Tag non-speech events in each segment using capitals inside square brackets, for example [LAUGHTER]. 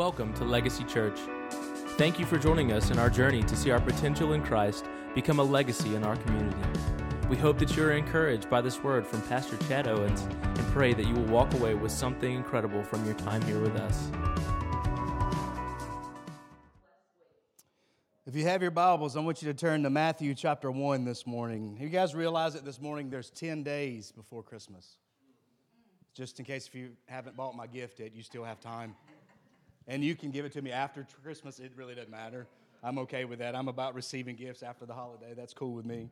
Welcome to Legacy Church. Thank you for joining us in our journey to see our potential in Christ become a legacy in our community. We hope that you are encouraged by this word from Pastor Chad Owens and pray that you will walk away with something incredible from your time here with us. If you have your Bibles, I want you to turn to Matthew chapter 1 this morning. You guys realize that this morning there's 10 days before Christmas. Just in case if you haven't bought my gift yet, you still have time. And you can give it to me after Christmas, it really doesn't matter. I'm okay with that. I'm about receiving gifts after the holiday. That's cool with me.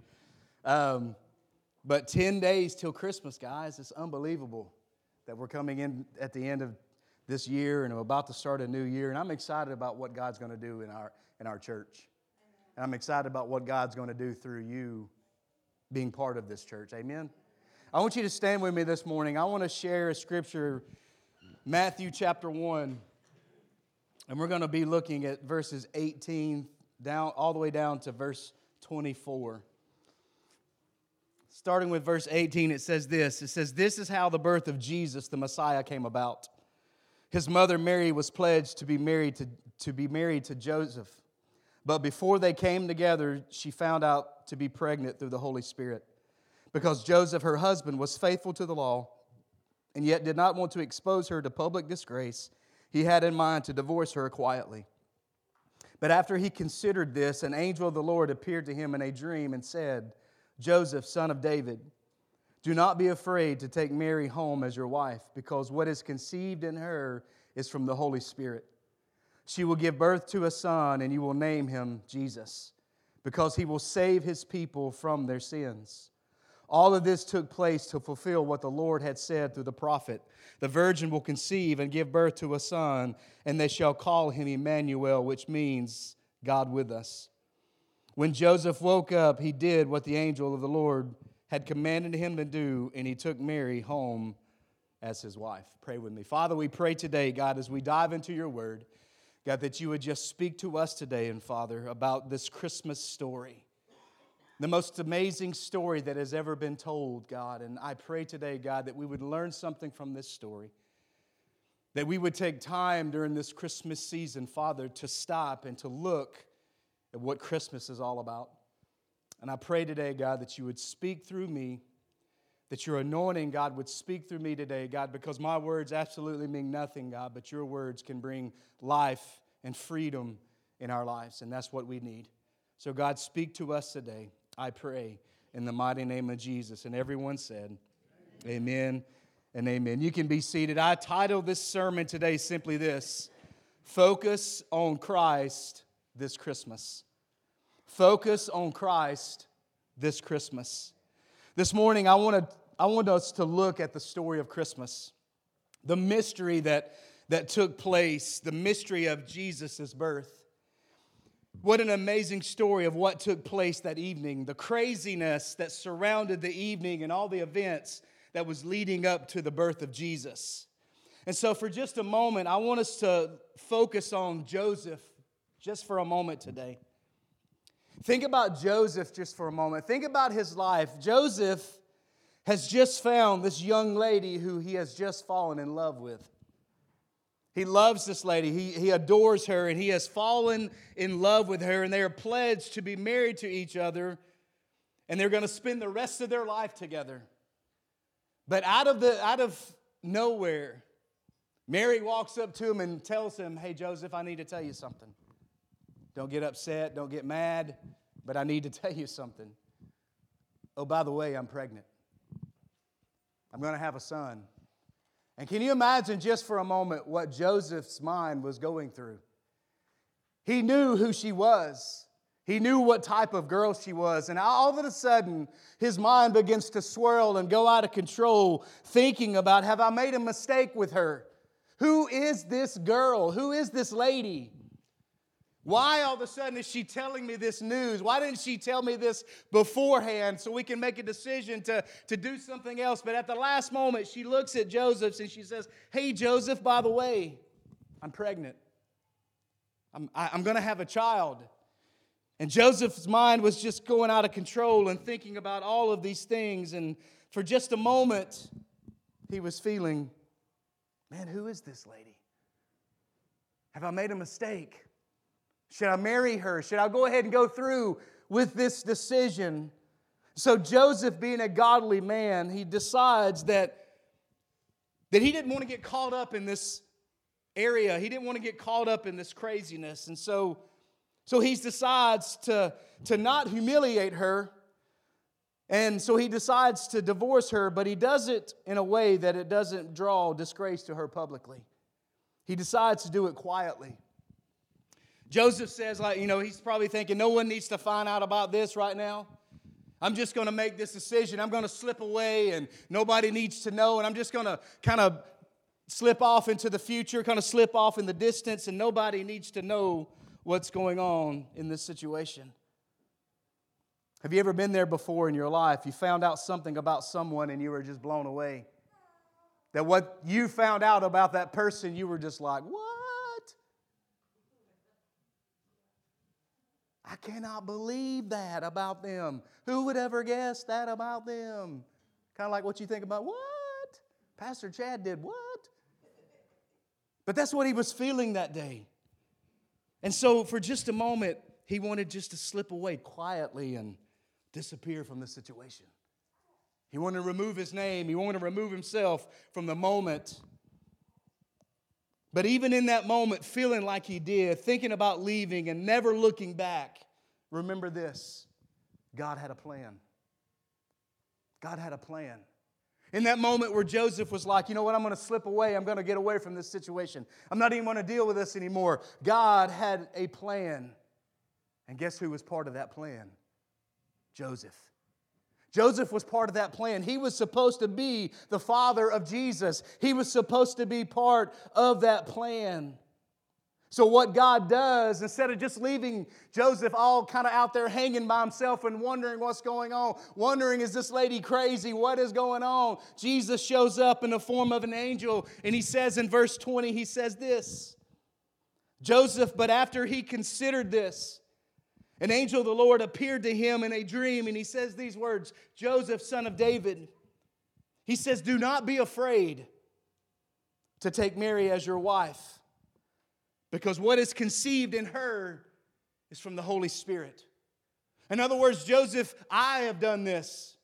Um, but 10 days till Christmas, guys, it's unbelievable that we're coming in at the end of this year and we're about to start a new year. And I'm excited about what God's going to do in our, in our church. And I'm excited about what God's going to do through you being part of this church. Amen. I want you to stand with me this morning. I want to share a scripture, Matthew chapter 1. And we're going to be looking at verses 18 down all the way down to verse 24. Starting with verse 18, it says this It says, This is how the birth of Jesus, the Messiah, came about. His mother Mary was pledged to be married to, to be married to Joseph. But before they came together, she found out to be pregnant through the Holy Spirit. Because Joseph, her husband, was faithful to the law and yet did not want to expose her to public disgrace, he had in mind to divorce her quietly. But after he considered this, an angel of the Lord appeared to him in a dream and said, Joseph, son of David, do not be afraid to take Mary home as your wife, because what is conceived in her is from the Holy Spirit. She will give birth to a son, and you will name him Jesus, because he will save his people from their sins. All of this took place to fulfill what the Lord had said through the prophet The virgin will conceive and give birth to a son, and they shall call him Emmanuel, which means God with us. When Joseph woke up, he did what the angel of the Lord had commanded him to do, and he took Mary home as his wife. Pray with me. Father, we pray today, God, as we dive into your word, God, that you would just speak to us today, and Father, about this Christmas story the most amazing story that has ever been told, God. And I pray today, God, that we would learn something from this story. That we would take time during this Christmas season, Father, to stop and to look at what Christmas is all about. And I pray today, God, that you would speak through me, that your anointing, God, would speak through me today, God, because my words absolutely mean nothing, God, but your words can bring life and freedom in our lives. And that's what we need. So, God, speak to us today. I pray in the mighty name of Jesus. And everyone said, Amen, amen and amen. You can be seated. I titled this sermon today simply this Focus on Christ this Christmas. Focus on Christ this Christmas. This morning, I want, I want us to look at the story of Christmas, the mystery that, that took place, the mystery of Jesus' birth. What an amazing story of what took place that evening, the craziness that surrounded the evening and all the events that was leading up to the birth of Jesus. And so, for just a moment, I want us to focus on Joseph just for a moment today. Think about Joseph just for a moment. Think about his life. Joseph has just found this young lady who he has just fallen in love with. He loves this lady. He, he adores her and he has fallen in love with her, and they are pledged to be married to each other, and they're going to spend the rest of their life together. But out of, the, out of nowhere, Mary walks up to him and tells him, Hey, Joseph, I need to tell you something. Don't get upset, don't get mad, but I need to [LAUGHS] tell you something. Oh, by the way, I'm pregnant. I'm going to have a son. And can you imagine just for a moment what Joseph's mind was going through? He knew who she was. He knew what type of girl she was. And all of a sudden, his mind begins to swirl and go out of control, thinking about have I made a mistake with her? Who is this girl? Who is this lady? Why all of a sudden is she telling me this news? Why didn't she tell me this beforehand so we can make a decision to, to do something else? But at the last moment, she looks at Joseph and she says, Hey, Joseph, by the way, I'm pregnant. I'm, I, am i am going to have a child. And Joseph's mind was just going out of control and thinking about all of these things. And for just a moment, he was feeling, Man, who is this lady? Have I made a mistake? Should I marry her? Should I go ahead and go through with this decision? So, Joseph, being a godly man, he decides that, that he didn't want to get caught up in this area. He didn't want to get caught up in this craziness. And so, so he decides to, to not humiliate her. And so he decides to divorce her, but he does it in a way that it doesn't draw disgrace to her publicly. He decides to do it quietly. Joseph says, like, you know, he's probably thinking, no one needs to find out about this right now. I'm just going to make this decision. I'm going to slip away and nobody needs to know. And I'm just going to kind of slip off into the future, kind of slip off in the distance, and nobody needs to know what's going on in this situation. Have you ever been there before in your life? You found out something about someone and you were just blown away. That what you found out about that person, you were just like, what? I cannot believe that about them. Who would ever guess that about them? Kind of like what you think about, what? Pastor Chad did what? But that's what he was feeling that day. And so, for just a moment, he wanted just to slip away quietly and disappear from the situation. He wanted to remove his name, he wanted to remove himself from the moment. But even in that moment, feeling like he did, thinking about leaving and never looking back, remember this God had a plan. God had a plan. In that moment where Joseph was like, you know what, I'm going to slip away. I'm going to get away from this situation. I'm not even going to deal with this anymore. God had a plan. And guess who was part of that plan? Joseph. Joseph was part of that plan. He was supposed to be the father of Jesus, he was supposed to be part of that plan. So, what God does, instead of just leaving Joseph all kind of out there hanging by himself and wondering what's going on, wondering, is this lady crazy? What is going on? Jesus shows up in the form of an angel, and he says in verse 20, he says this Joseph, but after he considered this, an angel of the Lord appeared to him in a dream, and he says these words Joseph, son of David, he says, Do not be afraid to take Mary as your wife because what is conceived in her is from the Holy Spirit. In other words, Joseph, I have done this.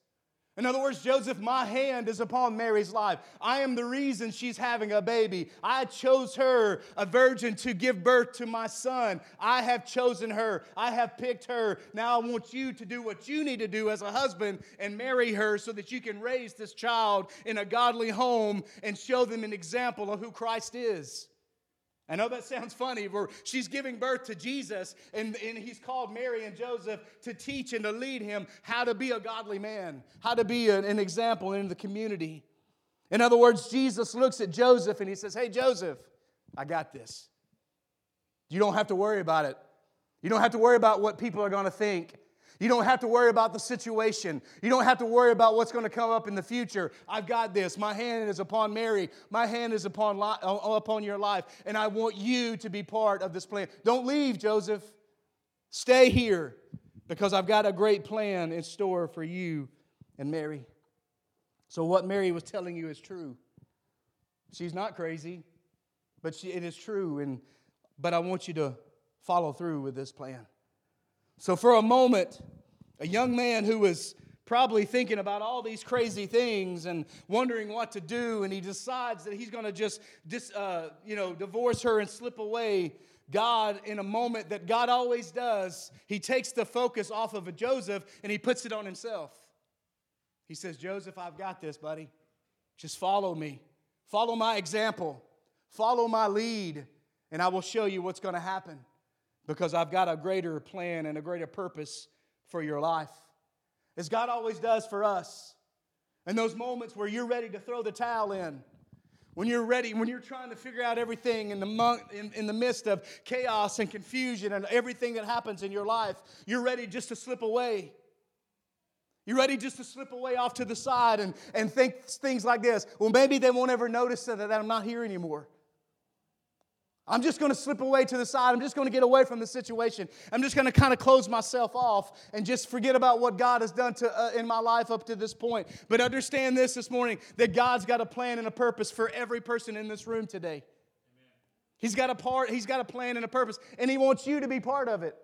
In other words, Joseph, my hand is upon Mary's life. I am the reason she's having a baby. I chose her, a virgin, to give birth to my son. I have chosen her. I have picked her. Now I want you to do what you need to do as a husband and marry her so that you can raise this child in a godly home and show them an example of who Christ is. I know that sounds funny, where she's giving birth to Jesus, and, and he's called Mary and Joseph to teach and to lead him how to be a godly man, how to be an, an example in the community. In other words, Jesus looks at Joseph and he says, Hey, Joseph, I got this. You don't have to worry about it. You don't have to worry about what people are going to think. You don't have to worry about the situation. You don't have to worry about what's going to come up in the future. I've got this. My hand is upon Mary. My hand is upon, li- uh, uh, upon your life. And I want you to be part of this plan. Don't leave, Joseph. Stay here because I've got a great plan in store for you and Mary. So, what Mary was telling you is true. She's not crazy, but she, it is true. And, but I want you to follow through with this plan. So, for a moment, a young man who was probably thinking about all these crazy things and wondering what to do, and he decides that he's going to just dis, uh, you know, divorce her and slip away. God, in a moment that God always does, he takes the focus off of a Joseph and he puts it on himself. He says, Joseph, I've got this, buddy. Just follow me. Follow my example. Follow my lead, and I will show you what's going to happen because I've got a greater plan and a greater purpose for your life. As God always does for us. In those moments where you're ready to throw the towel in, when you're ready, when you're trying to figure out everything in the, in, in the midst of chaos and confusion and everything that happens in your life, you're ready just to slip away. You're ready just to slip away off to the side and, and think things like this. Well, maybe they won't ever notice that, that I'm not here anymore. I'm just going to slip away to the side. I'm just going to get away from the situation. I'm just going to kind of close myself off and just forget about what God has done to, uh, in my life up to this point. But understand this this morning that God's got a plan and a purpose for every person in this room today. He's got a part, he's got a plan and a purpose, and he wants you to be part of it.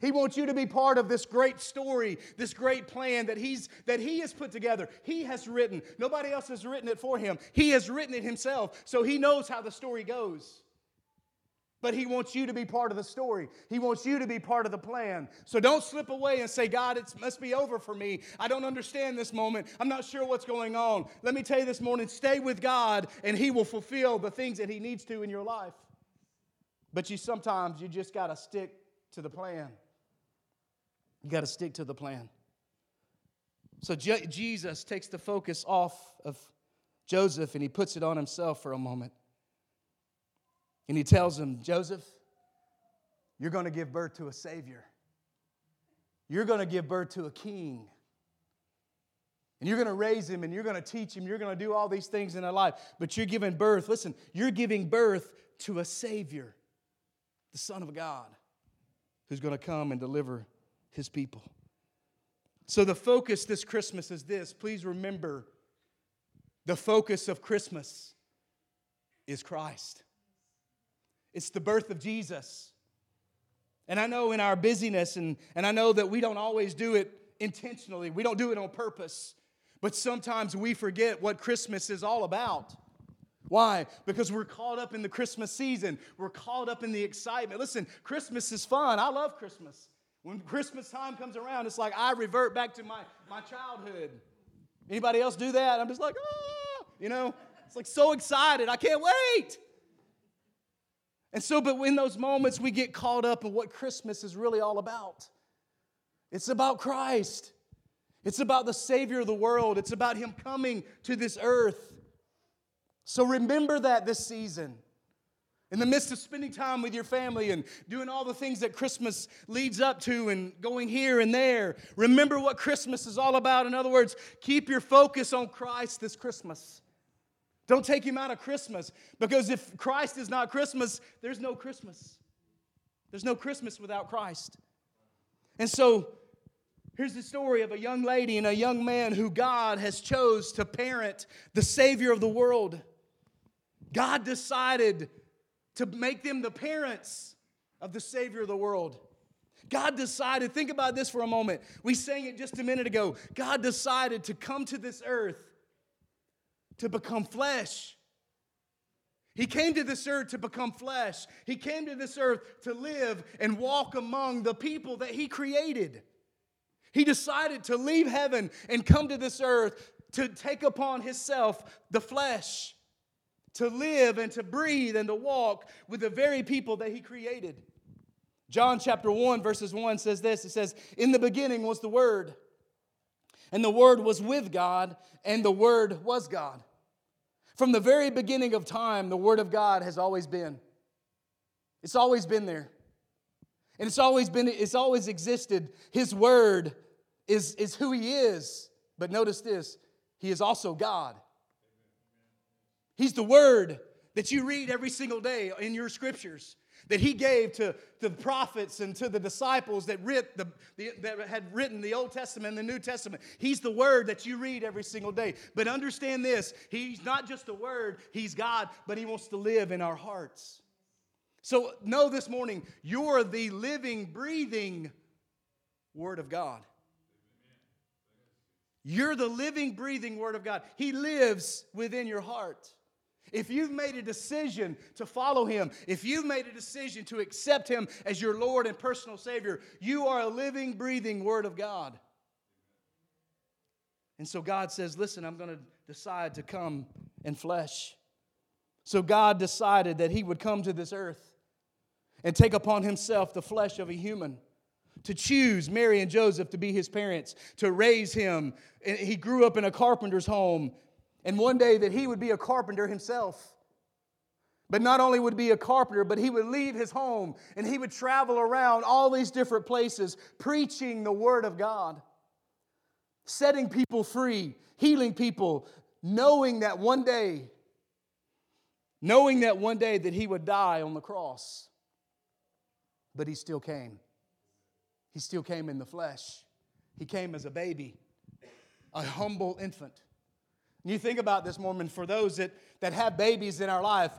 He wants you to be part of this great story, this great plan that he's that he has put together. He has written. Nobody else has written it for him. He has written it himself. So he knows how the story goes. But he wants you to be part of the story. He wants you to be part of the plan. So don't slip away and say, God, it must be over for me. I don't understand this moment. I'm not sure what's going on. Let me tell you this morning stay with God, and He will fulfill the things that He needs to in your life. But you sometimes you just got to stick to the plan. You got to stick to the plan. So Je- Jesus takes the focus off of Joseph and he puts it on himself for a moment. And he tells him, Joseph, you're going to give birth to a Savior. You're going to give birth to a king. And you're going to raise him and you're going to teach him. You're going to do all these things in our life. But you're giving birth, listen, you're giving birth to a Savior, the Son of God, who's going to come and deliver his people. So, the focus this Christmas is this. Please remember the focus of Christmas is Christ, it's the birth of Jesus. And I know in our busyness, and, and I know that we don't always do it intentionally, we don't do it on purpose, but sometimes we forget what Christmas is all about. Why? Because we're caught up in the Christmas season. We're caught up in the excitement. Listen, Christmas is fun. I love Christmas. When Christmas time comes around, it's like I revert back to my, my childhood. Anybody else do that? I'm just like, ah, you know, it's like so excited. I can't wait. And so, but in those moments, we get caught up in what Christmas is really all about. It's about Christ, it's about the Savior of the world, it's about Him coming to this earth. So remember that this season. In the midst of spending time with your family and doing all the things that Christmas leads up to and going here and there, remember what Christmas is all about. In other words, keep your focus on Christ this Christmas. Don't take him out of Christmas because if Christ is not Christmas, there's no Christmas. There's no Christmas without Christ. And so here's the story of a young lady and a young man who God has chose to parent the savior of the world. God decided to make them the parents of the Savior of the world. God decided, think about this for a moment. We sang it just a minute ago. God decided to come to this earth to become flesh. He came to this earth to become flesh. He came to this earth to live and walk among the people that He created. He decided to leave heaven and come to this earth to take upon Himself the flesh to live and to breathe and to walk with the very people that he created. John chapter 1, verses 1 says this it says, In the beginning was the Word, and the Word was with God, and the Word was God. From the very beginning of time, the Word of God has always been. It's always been there. And it's always been, it's always existed. His word is, is who he is. But notice this, he is also God. He's the word that you read every single day in your scriptures that he gave to, the prophets and to the disciples that, writ the, the, that had written the Old Testament and the New Testament. He's the word that you read every single day. But understand this He's not just a word, He's God, but He wants to live in our hearts. So know this morning, you're the living, breathing Word of God. You're the living, breathing Word of God. He lives within your heart. If you've made a decision to follow him, if you've made a decision to accept him as your Lord and personal Savior, you are a living, breathing Word of God. And so God says, Listen, I'm going to decide to come in flesh. So God decided that He would come to this earth and take upon Himself the flesh of a human. To choose Mary and Joseph to be his parents, to raise him. He grew up in a carpenter's home and one day that he would be a carpenter himself. But not only would be a carpenter, but he would leave his home and he would travel around all these different places preaching the word of God, setting people free, healing people, knowing that one day, knowing that one day that he would die on the cross. But he still came. He still came in the flesh. He came as a baby, a humble infant. You think about this, morning, for those that, that have babies in our life,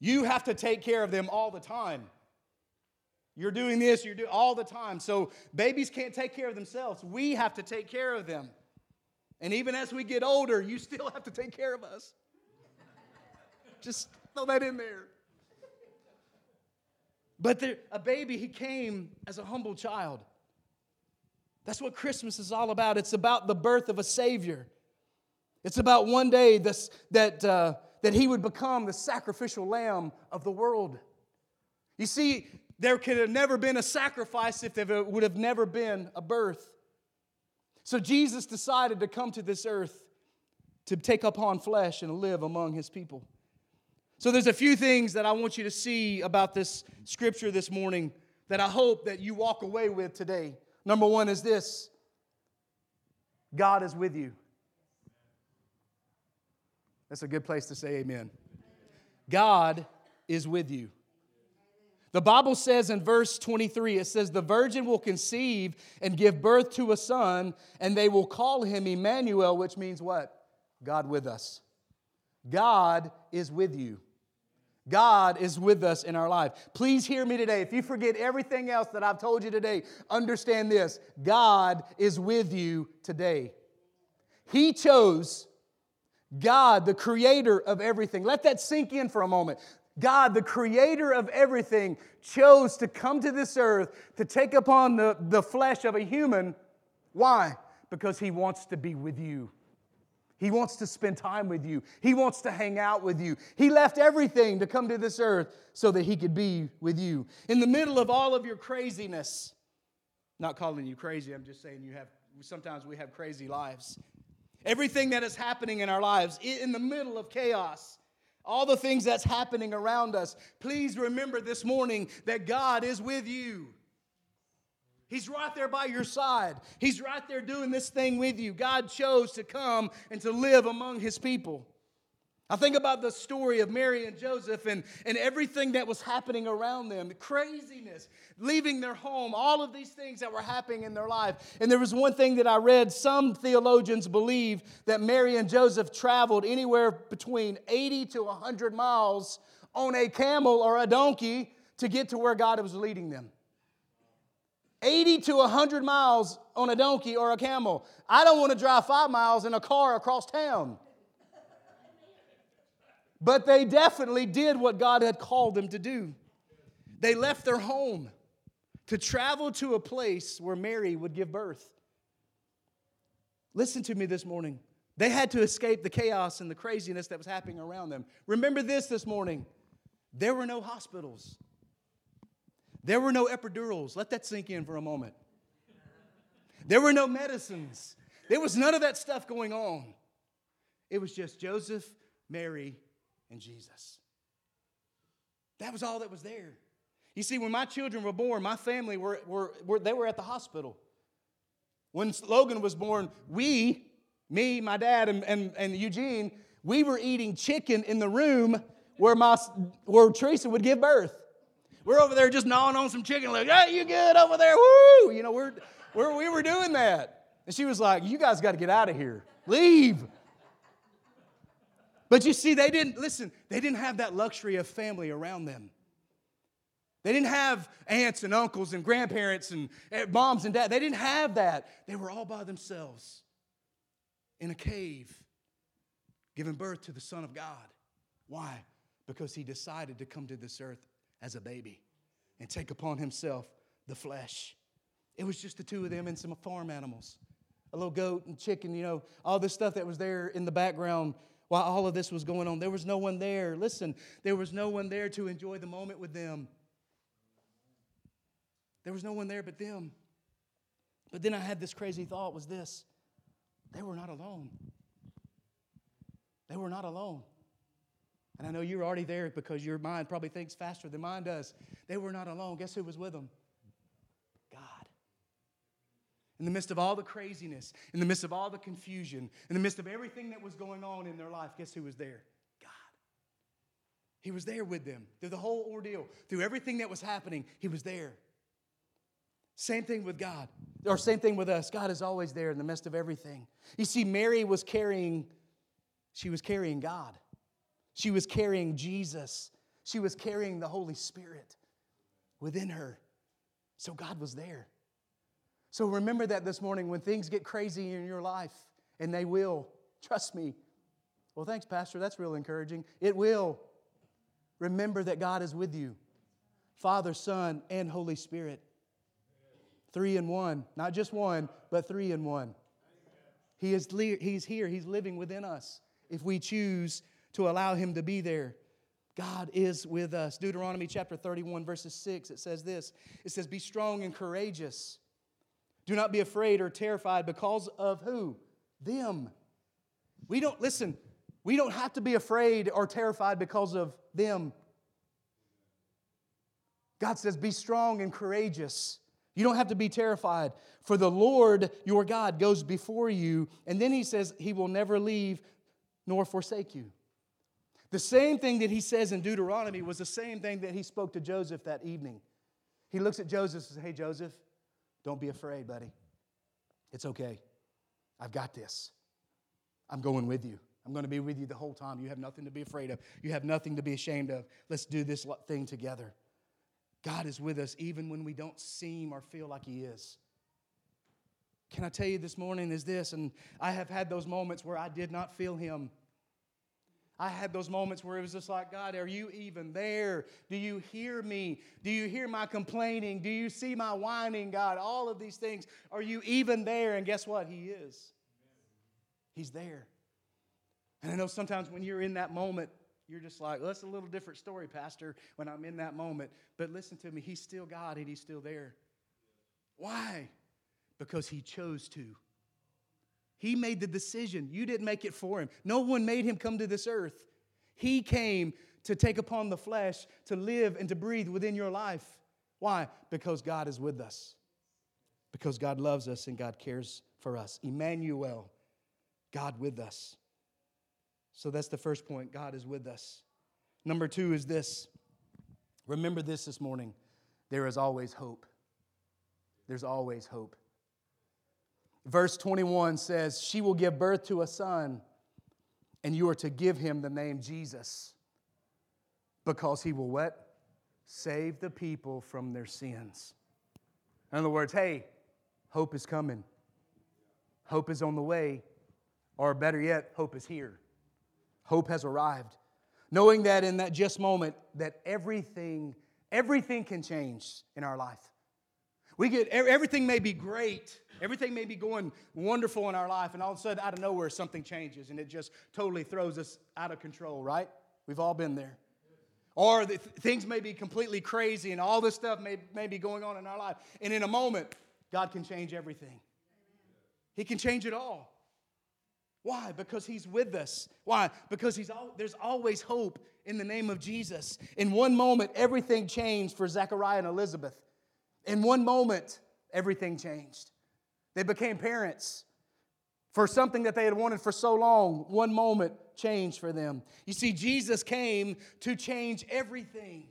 You have to take care of them all the time. You're doing this, you're doing all the time. So babies can't take care of themselves. We have to take care of them. And even as we get older, you still have to take care of us. Just throw that in there. But there, a baby, he came as a humble child. That's what Christmas is all about. It's about the birth of a Savior. It's about one day this, that, uh, that he would become the sacrificial lamb of the world. You see, there could have never been a sacrifice if there would have never been a birth. So Jesus decided to come to this earth to take upon flesh and live among his people. So there's a few things that I want you to see about this scripture this morning that I hope that you walk away with today. Number 1 is this. God is with you. That's a good place to say amen. God is with you. The Bible says in verse 23, it says, The virgin will conceive and give birth to a son, and they will call him Emmanuel, which means what? God with us. God is with you. God is with us in our life. Please hear me today. If you forget everything else that I've told you today, understand this God is with you today. He chose God, the creator of everything. Let that sink in for a moment. God, the creator of everything, chose to come to this earth to take upon the, the flesh of a human. Why? Because he wants to be with you. He wants to spend time with you. He wants to hang out with you. He left everything to come to this earth so that he could be with you. In the middle of all of your craziness, not calling you crazy, I'm just saying you have sometimes we have crazy lives. Everything that is happening in our lives in the middle of chaos, all the things that's happening around us, please remember this morning that God is with you. He's right there by your side. He's right there doing this thing with you. God chose to come and to live among his people. I think about the story of Mary and Joseph and, and everything that was happening around them the craziness, leaving their home, all of these things that were happening in their life. And there was one thing that I read some theologians believe that Mary and Joseph traveled anywhere between 80 to 100 miles on a camel or a donkey to get to where God was leading them. 80 to 100 miles on a donkey or a camel. I don't want to drive five miles in a car across town. But they definitely did what God had called them to do. They left their home to travel to a place where Mary would give birth. Listen to me this morning. They had to escape the chaos and the craziness that was happening around them. Remember this this morning there were no hospitals. There were no epidurals. Let that sink in for a moment. There were no medicines. There was none of that stuff going on. It was just Joseph, Mary, and Jesus. That was all that was there. You see, when my children were born, my family were, were, were they were at the hospital. When Logan was born, we, me, my dad, and, and, and Eugene, we were eating chicken in the room where, my, where Teresa would give birth. We're over there just gnawing on some chicken, like, hey, you good over there? Woo! You know, we're, we're, we were doing that. And she was like, you guys got to get out of here. Leave. But you see, they didn't, listen, they didn't have that luxury of family around them. They didn't have aunts and uncles and grandparents and eh, moms and dads. They didn't have that. They were all by themselves in a cave, giving birth to the Son of God. Why? Because he decided to come to this earth as a baby and take upon himself the flesh. It was just the two of them and some farm animals a little goat and chicken, you know, all this stuff that was there in the background while all of this was going on. There was no one there. Listen, there was no one there to enjoy the moment with them. There was no one there but them. But then I had this crazy thought was this they were not alone. They were not alone. And I know you're already there because your mind probably thinks faster than mine does. They were not alone. Guess who was with them? In the midst of all the craziness, in the midst of all the confusion, in the midst of everything that was going on in their life, guess who was there? God. He was there with them through the whole ordeal, through everything that was happening. He was there. Same thing with God, or same thing with us. God is always there in the midst of everything. You see, Mary was carrying, she was carrying God. She was carrying Jesus. She was carrying the Holy Spirit within her. So God was there. So remember that this morning when things get crazy in your life, and they will. Trust me. Well, thanks, Pastor. That's real encouraging. It will. Remember that God is with you Father, Son, and Holy Spirit. Three in one. Not just one, but three in one. He is he's here. He's living within us if we choose to allow Him to be there. God is with us. Deuteronomy chapter 31, verses 6, it says this It says, Be strong and courageous. Do not be afraid or terrified because of who? Them. We don't, listen, we don't have to be afraid or terrified because of them. God says, Be strong and courageous. You don't have to be terrified, for the Lord your God goes before you. And then he says, He will never leave nor forsake you. The same thing that he says in Deuteronomy was the same thing that he spoke to Joseph that evening. He looks at Joseph and says, Hey, Joseph, don't be afraid, buddy. It's okay. I've got this. I'm going with you. I'm going to be with you the whole time. You have nothing to be afraid of. You have nothing to be ashamed of. Let's do this thing together. God is with us even when we don't seem or feel like He is. Can I tell you this morning is this, and I have had those moments where I did not feel Him. I had those moments where it was just like, God, are you even there? Do you hear me? Do you hear my complaining? Do you see my whining, God? All of these things. Are you even there? And guess what? He is. He's there. And I know sometimes when you're in that moment, you're just like, well, that's a little different story, Pastor, when I'm in that moment. But listen to me, He's still God and He's still there. Why? Because He chose to. He made the decision. You didn't make it for him. No one made him come to this earth. He came to take upon the flesh, to live and to breathe within your life. Why? Because God is with us. Because God loves us and God cares for us. Emmanuel, God with us. So that's the first point. God is with us. Number two is this. Remember this this morning. There is always hope. There's always hope. Verse 21 says, She will give birth to a son, and you are to give him the name Jesus, because he will what? Save the people from their sins. In other words, hey, hope is coming. Hope is on the way. Or better yet, hope is here. Hope has arrived. Knowing that in that just moment that everything, everything can change in our life. We get everything may be great, everything may be going wonderful in our life, and all of a sudden, out of nowhere, something changes and it just totally throws us out of control, right? We've all been there. Or the, things may be completely crazy and all this stuff may, may be going on in our life. And in a moment, God can change everything. He can change it all. Why? Because He's with us. Why? Because he's all, there's always hope in the name of Jesus. In one moment, everything changed for Zechariah and Elizabeth. In one moment, everything changed. They became parents for something that they had wanted for so long. One moment changed for them. You see, Jesus came to change everything.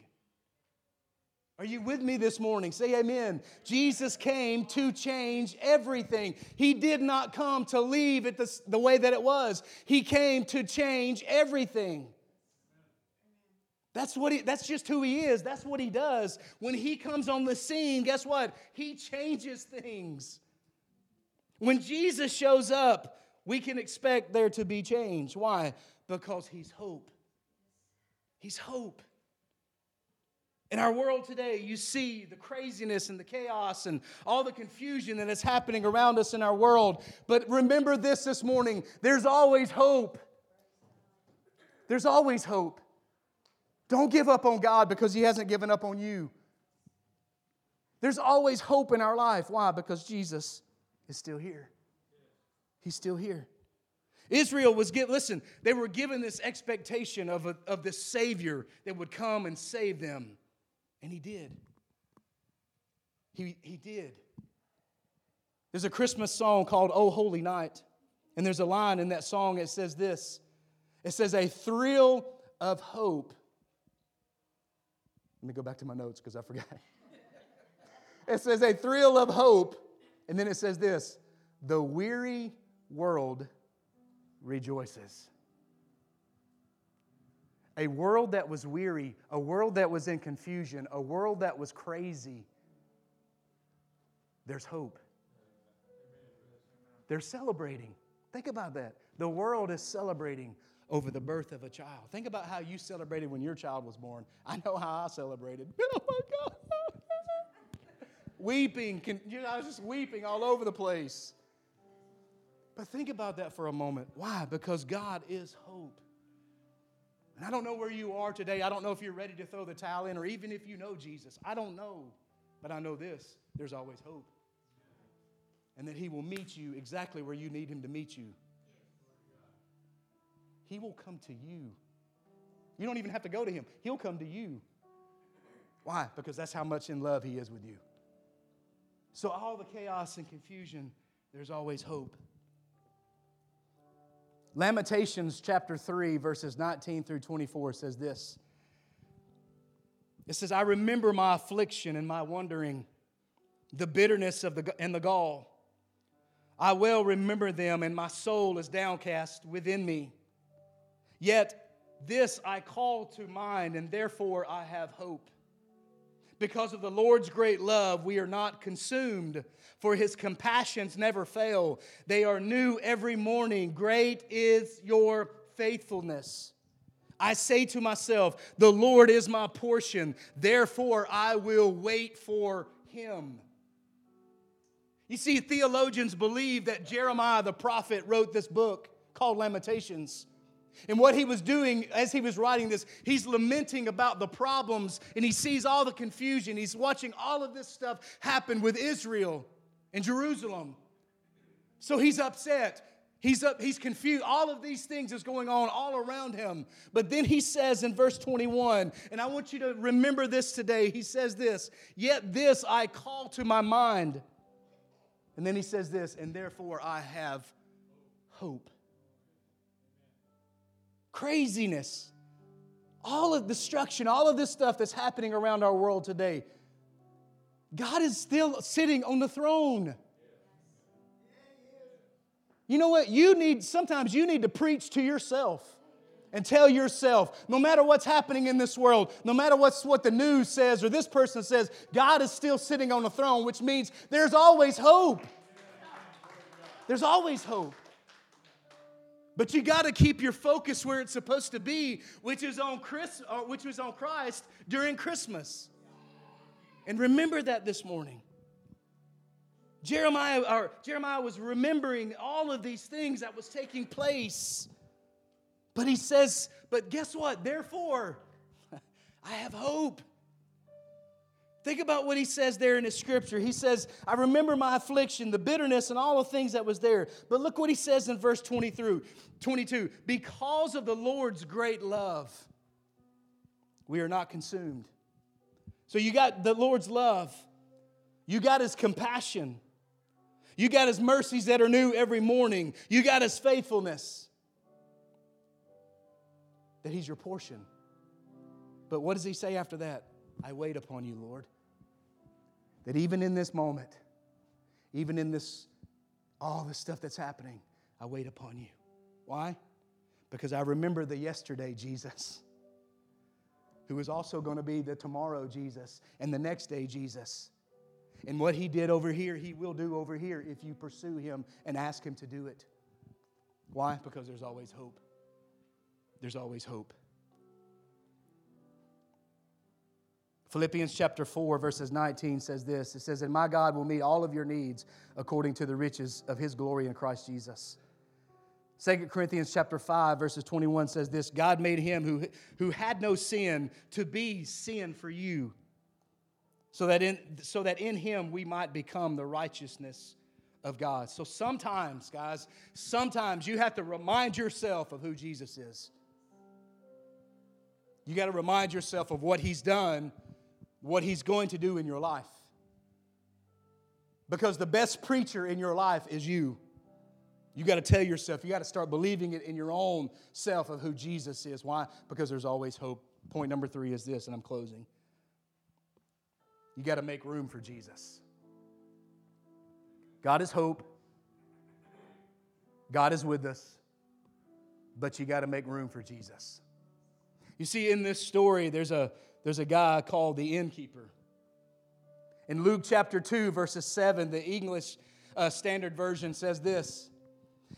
Are you with me this morning? Say amen. Jesus came to change everything. He did not come to leave it the, the way that it was, He came to change everything. That's what he, that's just who he is. That's what he does. When he comes on the scene, guess what? He changes things. When Jesus shows up, we can expect there to be change. Why? Because he's hope. He's hope. In our world today, you see the craziness and the chaos and all the confusion that is happening around us in our world. But remember this this morning there's always hope. There's always hope. Don't give up on God because He hasn't given up on you. There's always hope in our life. Why? Because Jesus is still here. He's still here. Israel was given, listen, they were given this expectation of, a, of this Savior that would come and save them. And He did. He, he did. There's a Christmas song called Oh Holy Night. And there's a line in that song that says this it says, A thrill of hope let me go back to my notes because I forgot. [LAUGHS] it says, a thrill of hope. And then it says this the weary world rejoices. a world that was weary, a world that was in confusion, a world that was crazy, there's hope. They're celebrating. Think about that. The world is celebrating over the birth of a child. Think about how you celebrated when your child was born. I know how I celebrated. [LAUGHS] Oh my God. Weeping. You know, I was just weeping all over the place. But think about that for a moment. Why? Because God is hope. And I don't know where you are today. I don't know if you're ready to throw the towel in or even if you know Jesus. I don't know. But I know this there's always hope. And that He will meet you exactly where you need Him to meet you. He will come to you. You don't even have to go to Him, He'll come to you. Why? Because that's how much in love He is with you. So, all the chaos and confusion, there's always hope. Lamentations chapter 3, verses 19 through 24 says this It says, I remember my affliction and my wandering, the bitterness of the, and the gall. I well remember them, and my soul is downcast within me. Yet this I call to mind, and therefore I have hope. Because of the Lord's great love, we are not consumed, for his compassions never fail. They are new every morning. Great is your faithfulness. I say to myself, The Lord is my portion, therefore I will wait for him. You see, theologians believe that Jeremiah the prophet wrote this book called Lamentations and what he was doing as he was writing this, he's lamenting about the problems and he sees all the confusion. He's watching all of this stuff happen with Israel and Jerusalem. So he's upset. He's up, he's confused. All of these things is going on all around him. But then he says in verse 21, and I want you to remember this today. He says this, "Yet this I call to my mind." And then he says this, "And therefore I have hope." Craziness, all of destruction, all of this stuff that's happening around our world today, God is still sitting on the throne. You know what? You need, sometimes you need to preach to yourself and tell yourself no matter what's happening in this world, no matter what's what the news says or this person says, God is still sitting on the throne, which means there's always hope. There's always hope. But you got to keep your focus where it's supposed to be, which is on Christ, uh, which was on Christ during Christmas. And remember that this morning. Jeremiah, or Jeremiah was remembering all of these things that was taking place. But he says, but guess what? Therefore, [LAUGHS] I have hope. Think about what he says there in his scripture. He says, I remember my affliction, the bitterness, and all the things that was there. But look what he says in verse 20 through 22. Because of the Lord's great love, we are not consumed. So you got the Lord's love, you got his compassion, you got his mercies that are new every morning, you got his faithfulness. That he's your portion. But what does he say after that? I wait upon you, Lord that even in this moment, even in this, all the stuff that's happening, I wait upon you. Why? Because I remember the yesterday Jesus, who is also going to be the tomorrow Jesus and the next day Jesus. And what he did over here, he will do over here if you pursue him and ask him to do it. Why? Because there's always hope. There's always hope. Philippians chapter 4, verses 19 says this It says, And my God will meet all of your needs according to the riches of his glory in Christ Jesus. 2 Corinthians chapter 5, verses 21 says this God made him who, who had no sin to be sin for you, so that, in, so that in him we might become the righteousness of God. So sometimes, guys, sometimes you have to remind yourself of who Jesus is. You got to remind yourself of what he's done what He's going to do in your life. Because the best preacher in your life is you. You got to tell yourself, you got to start believing it in your own self of who Jesus is. Why? Because there's always hope. Point number three is this, and I'm closing. You got to make room for Jesus. God is hope. God is with us. But you got to make room for Jesus. You see, in this story, there's a, there's a guy called the innkeeper. In Luke chapter 2, verses 7, the English uh, Standard Version says this.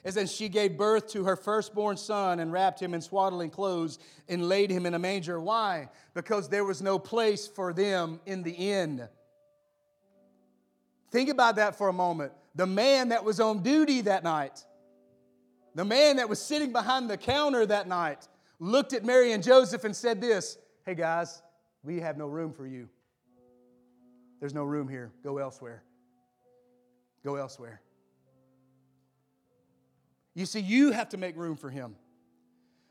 It says, She gave birth to her firstborn son and wrapped him in swaddling clothes and laid him in a manger. Why? Because there was no place for them in the inn. Think about that for a moment. The man that was on duty that night, the man that was sitting behind the counter that night, looked at Mary and Joseph and said, This, hey guys, we have no room for you. There's no room here. Go elsewhere. Go elsewhere. You see, you have to make room for him.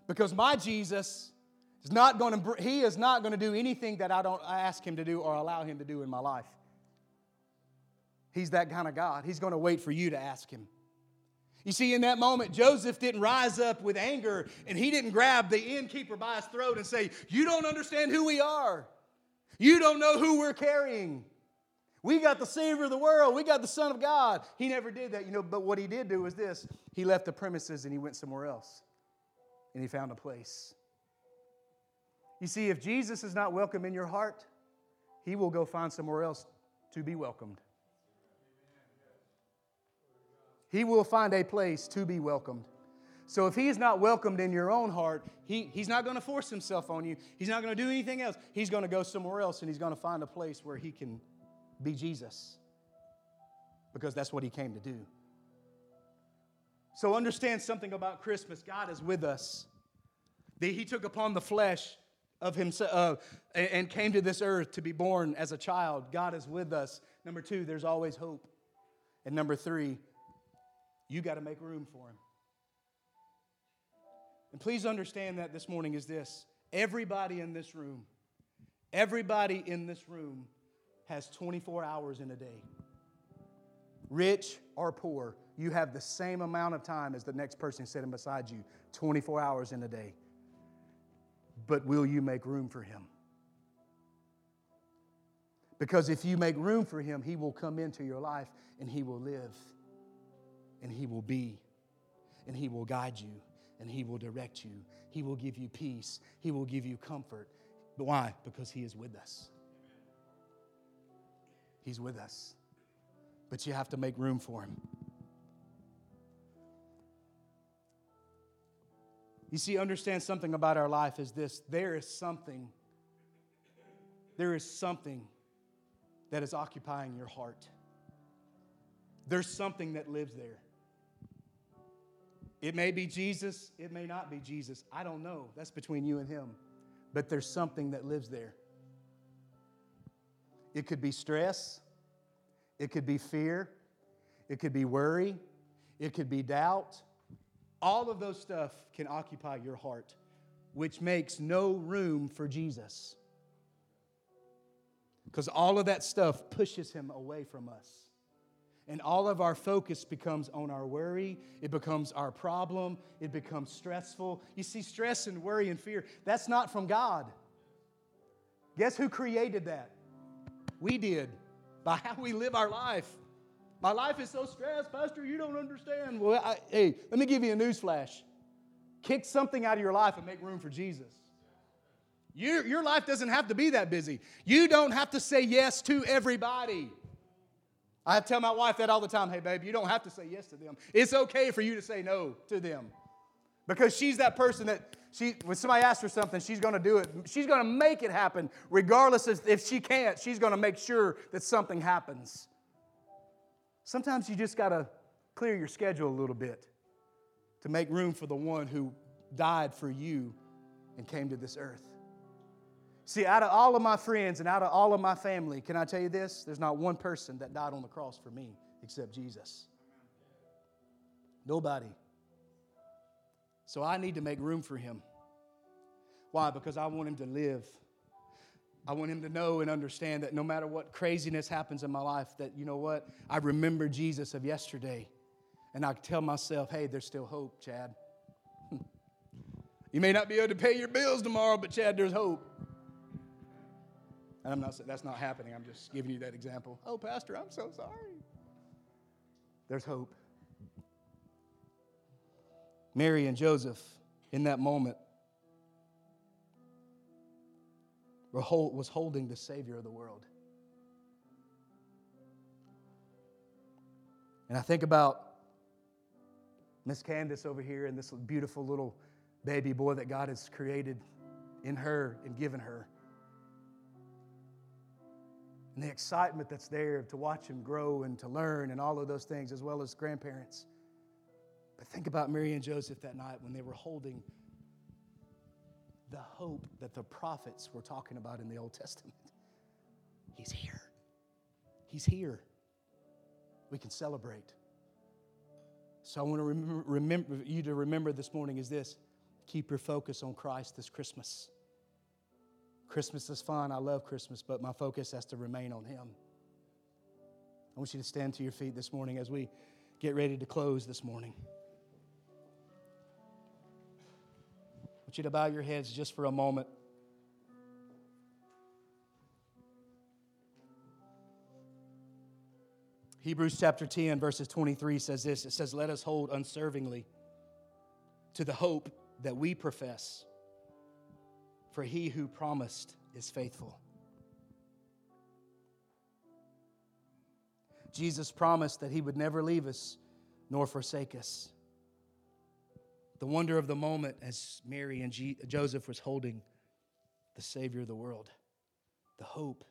Because my Jesus is not going to, he is not going to do anything that I don't ask him to do or allow him to do in my life. He's that kind of God. He's going to wait for you to ask him. You see, in that moment, Joseph didn't rise up with anger and he didn't grab the innkeeper by his throat and say, You don't understand who we are. You don't know who we're carrying. We got the Savior of the world. We got the Son of God. He never did that, you know, but what he did do was this he left the premises and he went somewhere else and he found a place. You see, if Jesus is not welcome in your heart, he will go find somewhere else to be welcomed. He will find a place to be welcomed. So if he is not welcomed in your own heart, he, he's not going to force himself on you. He's not going to do anything else. He's going to go somewhere else and he's going to find a place where he can be Jesus because that's what he came to do. So understand something about Christmas. God is with us. He took upon the flesh of himself uh, and came to this earth to be born as a child. God is with us. Number two, there's always hope. And number three, you got to make room for him. And please understand that this morning is this everybody in this room, everybody in this room has 24 hours in a day. Rich or poor, you have the same amount of time as the next person sitting beside you 24 hours in a day. But will you make room for him? Because if you make room for him, he will come into your life and he will live and he will be and he will guide you and he will direct you. He will give you peace. He will give you comfort. But why? Because he is with us. He's with us. But you have to make room for Him. You see, understand something about our life is this there is something, there is something that is occupying your heart. There's something that lives there. It may be Jesus, it may not be Jesus. I don't know. That's between you and Him. But there's something that lives there. It could be stress, it could be fear, it could be worry, it could be doubt. All of those stuff can occupy your heart, which makes no room for Jesus. Because all of that stuff pushes him away from us. And all of our focus becomes on our worry. It becomes our problem. It becomes stressful. You see, stress and worry and fear, that's not from God. Guess who created that? We did by how we live our life. My life is so stressed, Pastor, you don't understand. Well, I, hey, let me give you a news flash. Kick something out of your life and make room for Jesus. Your, your life doesn't have to be that busy. You don't have to say yes to everybody. I tell my wife that all the time. Hey, babe, you don't have to say yes to them. It's okay for you to say no to them. Because she's that person that she, when somebody asks her something, she's going to do it. She's going to make it happen, regardless of if she can't. She's going to make sure that something happens. Sometimes you just got to clear your schedule a little bit to make room for the one who died for you and came to this earth. See, out of all of my friends and out of all of my family, can I tell you this? There's not one person that died on the cross for me except Jesus. Nobody. So I need to make room for him. Why? Because I want him to live. I want him to know and understand that no matter what craziness happens in my life, that you know what? I remember Jesus of yesterday. And I tell myself, hey, there's still hope, Chad. [LAUGHS] you may not be able to pay your bills tomorrow, but Chad, there's hope. And I'm not saying that's not happening. I'm just giving you that example. Oh, Pastor, I'm so sorry. There's hope. Mary and Joseph, in that moment, was holding the Savior of the world. And I think about Miss Candace over here and this beautiful little baby boy that God has created in her and given her. And the excitement that's there to watch him grow and to learn and all of those things, as well as grandparents. But think about Mary and Joseph that night when they were holding the hope that the prophets were talking about in the Old Testament. He's here. He's here. We can celebrate. So I want to remember, remember, you to remember this morning is this keep your focus on Christ this Christmas. Christmas is fun. I love Christmas, but my focus has to remain on Him. I want you to stand to your feet this morning as we get ready to close this morning. I want you to bow your heads just for a moment. Hebrews chapter 10, verses 23 says this it says, Let us hold unservingly to the hope that we profess, for he who promised is faithful. Jesus promised that he would never leave us nor forsake us. The wonder of the moment as Mary and Joseph was holding the Savior of the world, the hope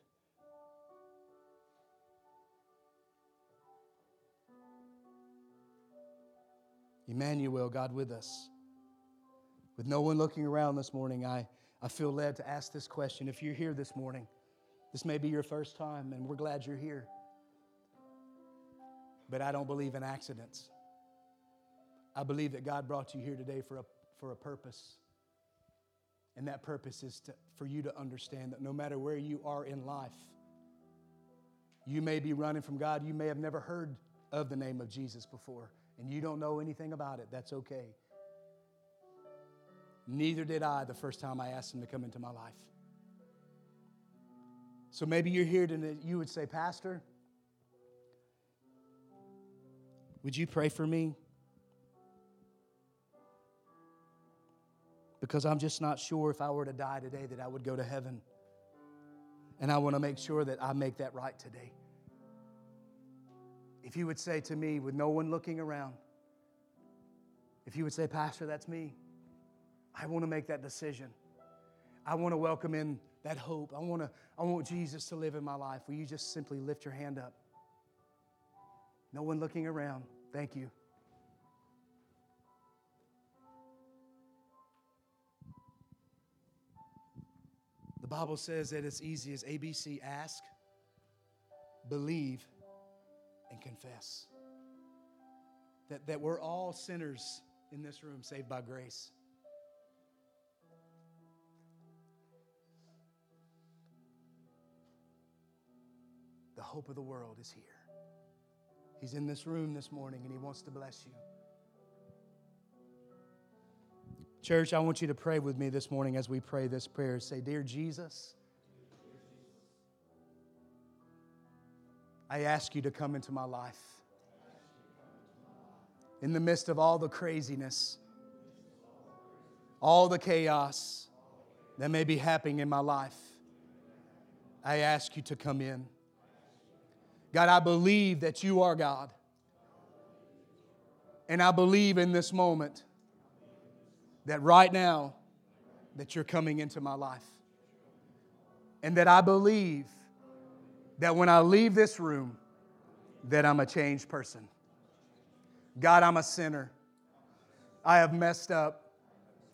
Emmanuel, God with us. With no one looking around this morning, I, I feel led to ask this question. If you're here this morning, this may be your first time, and we're glad you're here. But I don't believe in accidents. I believe that God brought you here today for a, for a purpose. And that purpose is to, for you to understand that no matter where you are in life, you may be running from God. You may have never heard of the name of Jesus before and you don't know anything about it, that's okay. Neither did I the first time I asked him to come into my life. So maybe you're here and you would say, Pastor, would you pray for me? Because I'm just not sure if I were to die today that I would go to heaven. And I want to make sure that I make that right today if you would say to me, with no one looking around, if you would say, Pastor, that's me, I want to make that decision. I want to welcome in that hope. I want, to, I want Jesus to live in my life. Will you just simply lift your hand up? No one looking around. Thank you. The Bible says that it's easy as ABC ask, believe, and confess that, that we're all sinners in this room saved by grace. Hope of the world is here. He's in this room this morning and he wants to bless you. Church, I want you to pray with me this morning as we pray this prayer. Say, Dear Jesus, I ask you to come into my life. In the midst of all the craziness, all the chaos that may be happening in my life, I ask you to come in. God, I believe that you are God. And I believe in this moment that right now that you're coming into my life. And that I believe that when I leave this room, that I'm a changed person. God, I'm a sinner. I have messed up.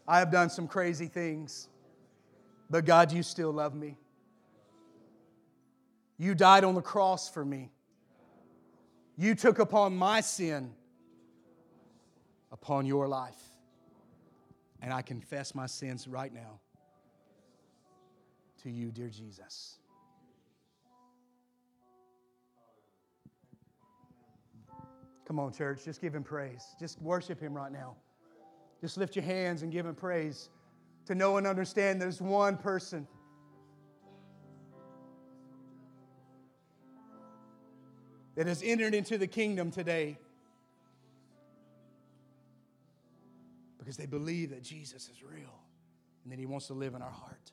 I have done some crazy things. But God, you still love me. You died on the cross for me. You took upon my sin upon your life. And I confess my sins right now to you, dear Jesus. Come on, church, just give him praise. Just worship him right now. Just lift your hands and give him praise. To know and understand there's one person. That has entered into the kingdom today because they believe that Jesus is real and that he wants to live in our heart.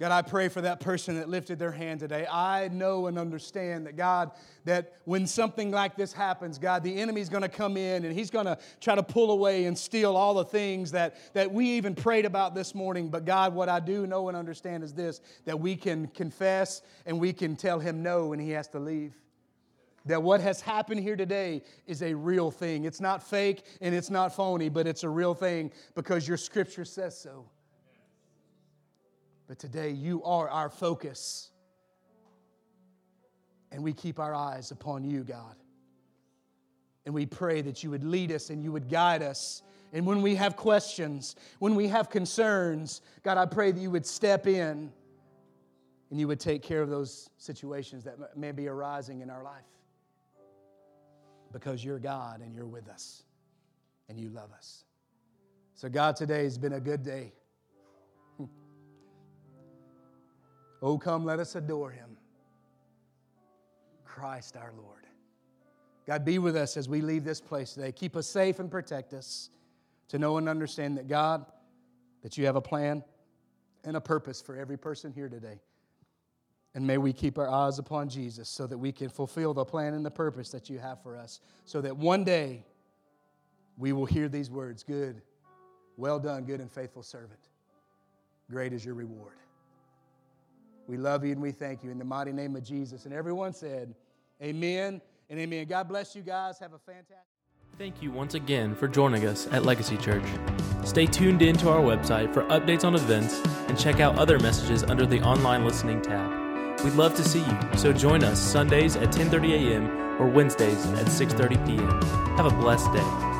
God, I pray for that person that lifted their hand today. I know and understand that, God, that when something like this happens, God, the enemy's going to come in and he's going to try to pull away and steal all the things that, that we even prayed about this morning. But, God, what I do know and understand is this that we can confess and we can tell him no and he has to leave. That what has happened here today is a real thing. It's not fake and it's not phony, but it's a real thing because your scripture says so. But today, you are our focus. And we keep our eyes upon you, God. And we pray that you would lead us and you would guide us. And when we have questions, when we have concerns, God, I pray that you would step in and you would take care of those situations that may be arising in our life. Because you're God and you're with us and you love us. So, God, today has been a good day. Oh, come, let us adore him. Christ our Lord. God, be with us as we leave this place today. Keep us safe and protect us to know and understand that, God, that you have a plan and a purpose for every person here today. And may we keep our eyes upon Jesus so that we can fulfill the plan and the purpose that you have for us, so that one day we will hear these words Good, well done, good and faithful servant. Great is your reward. We love you and we thank you in the mighty name of Jesus. And everyone said, Amen and amen. God bless you guys. Have a fantastic. Thank you once again for joining us at Legacy Church. Stay tuned in to our website for updates on events and check out other messages under the online listening tab. We'd love to see you, so join us Sundays at 10:30 a.m. or Wednesdays at 6:30 p.m. Have a blessed day.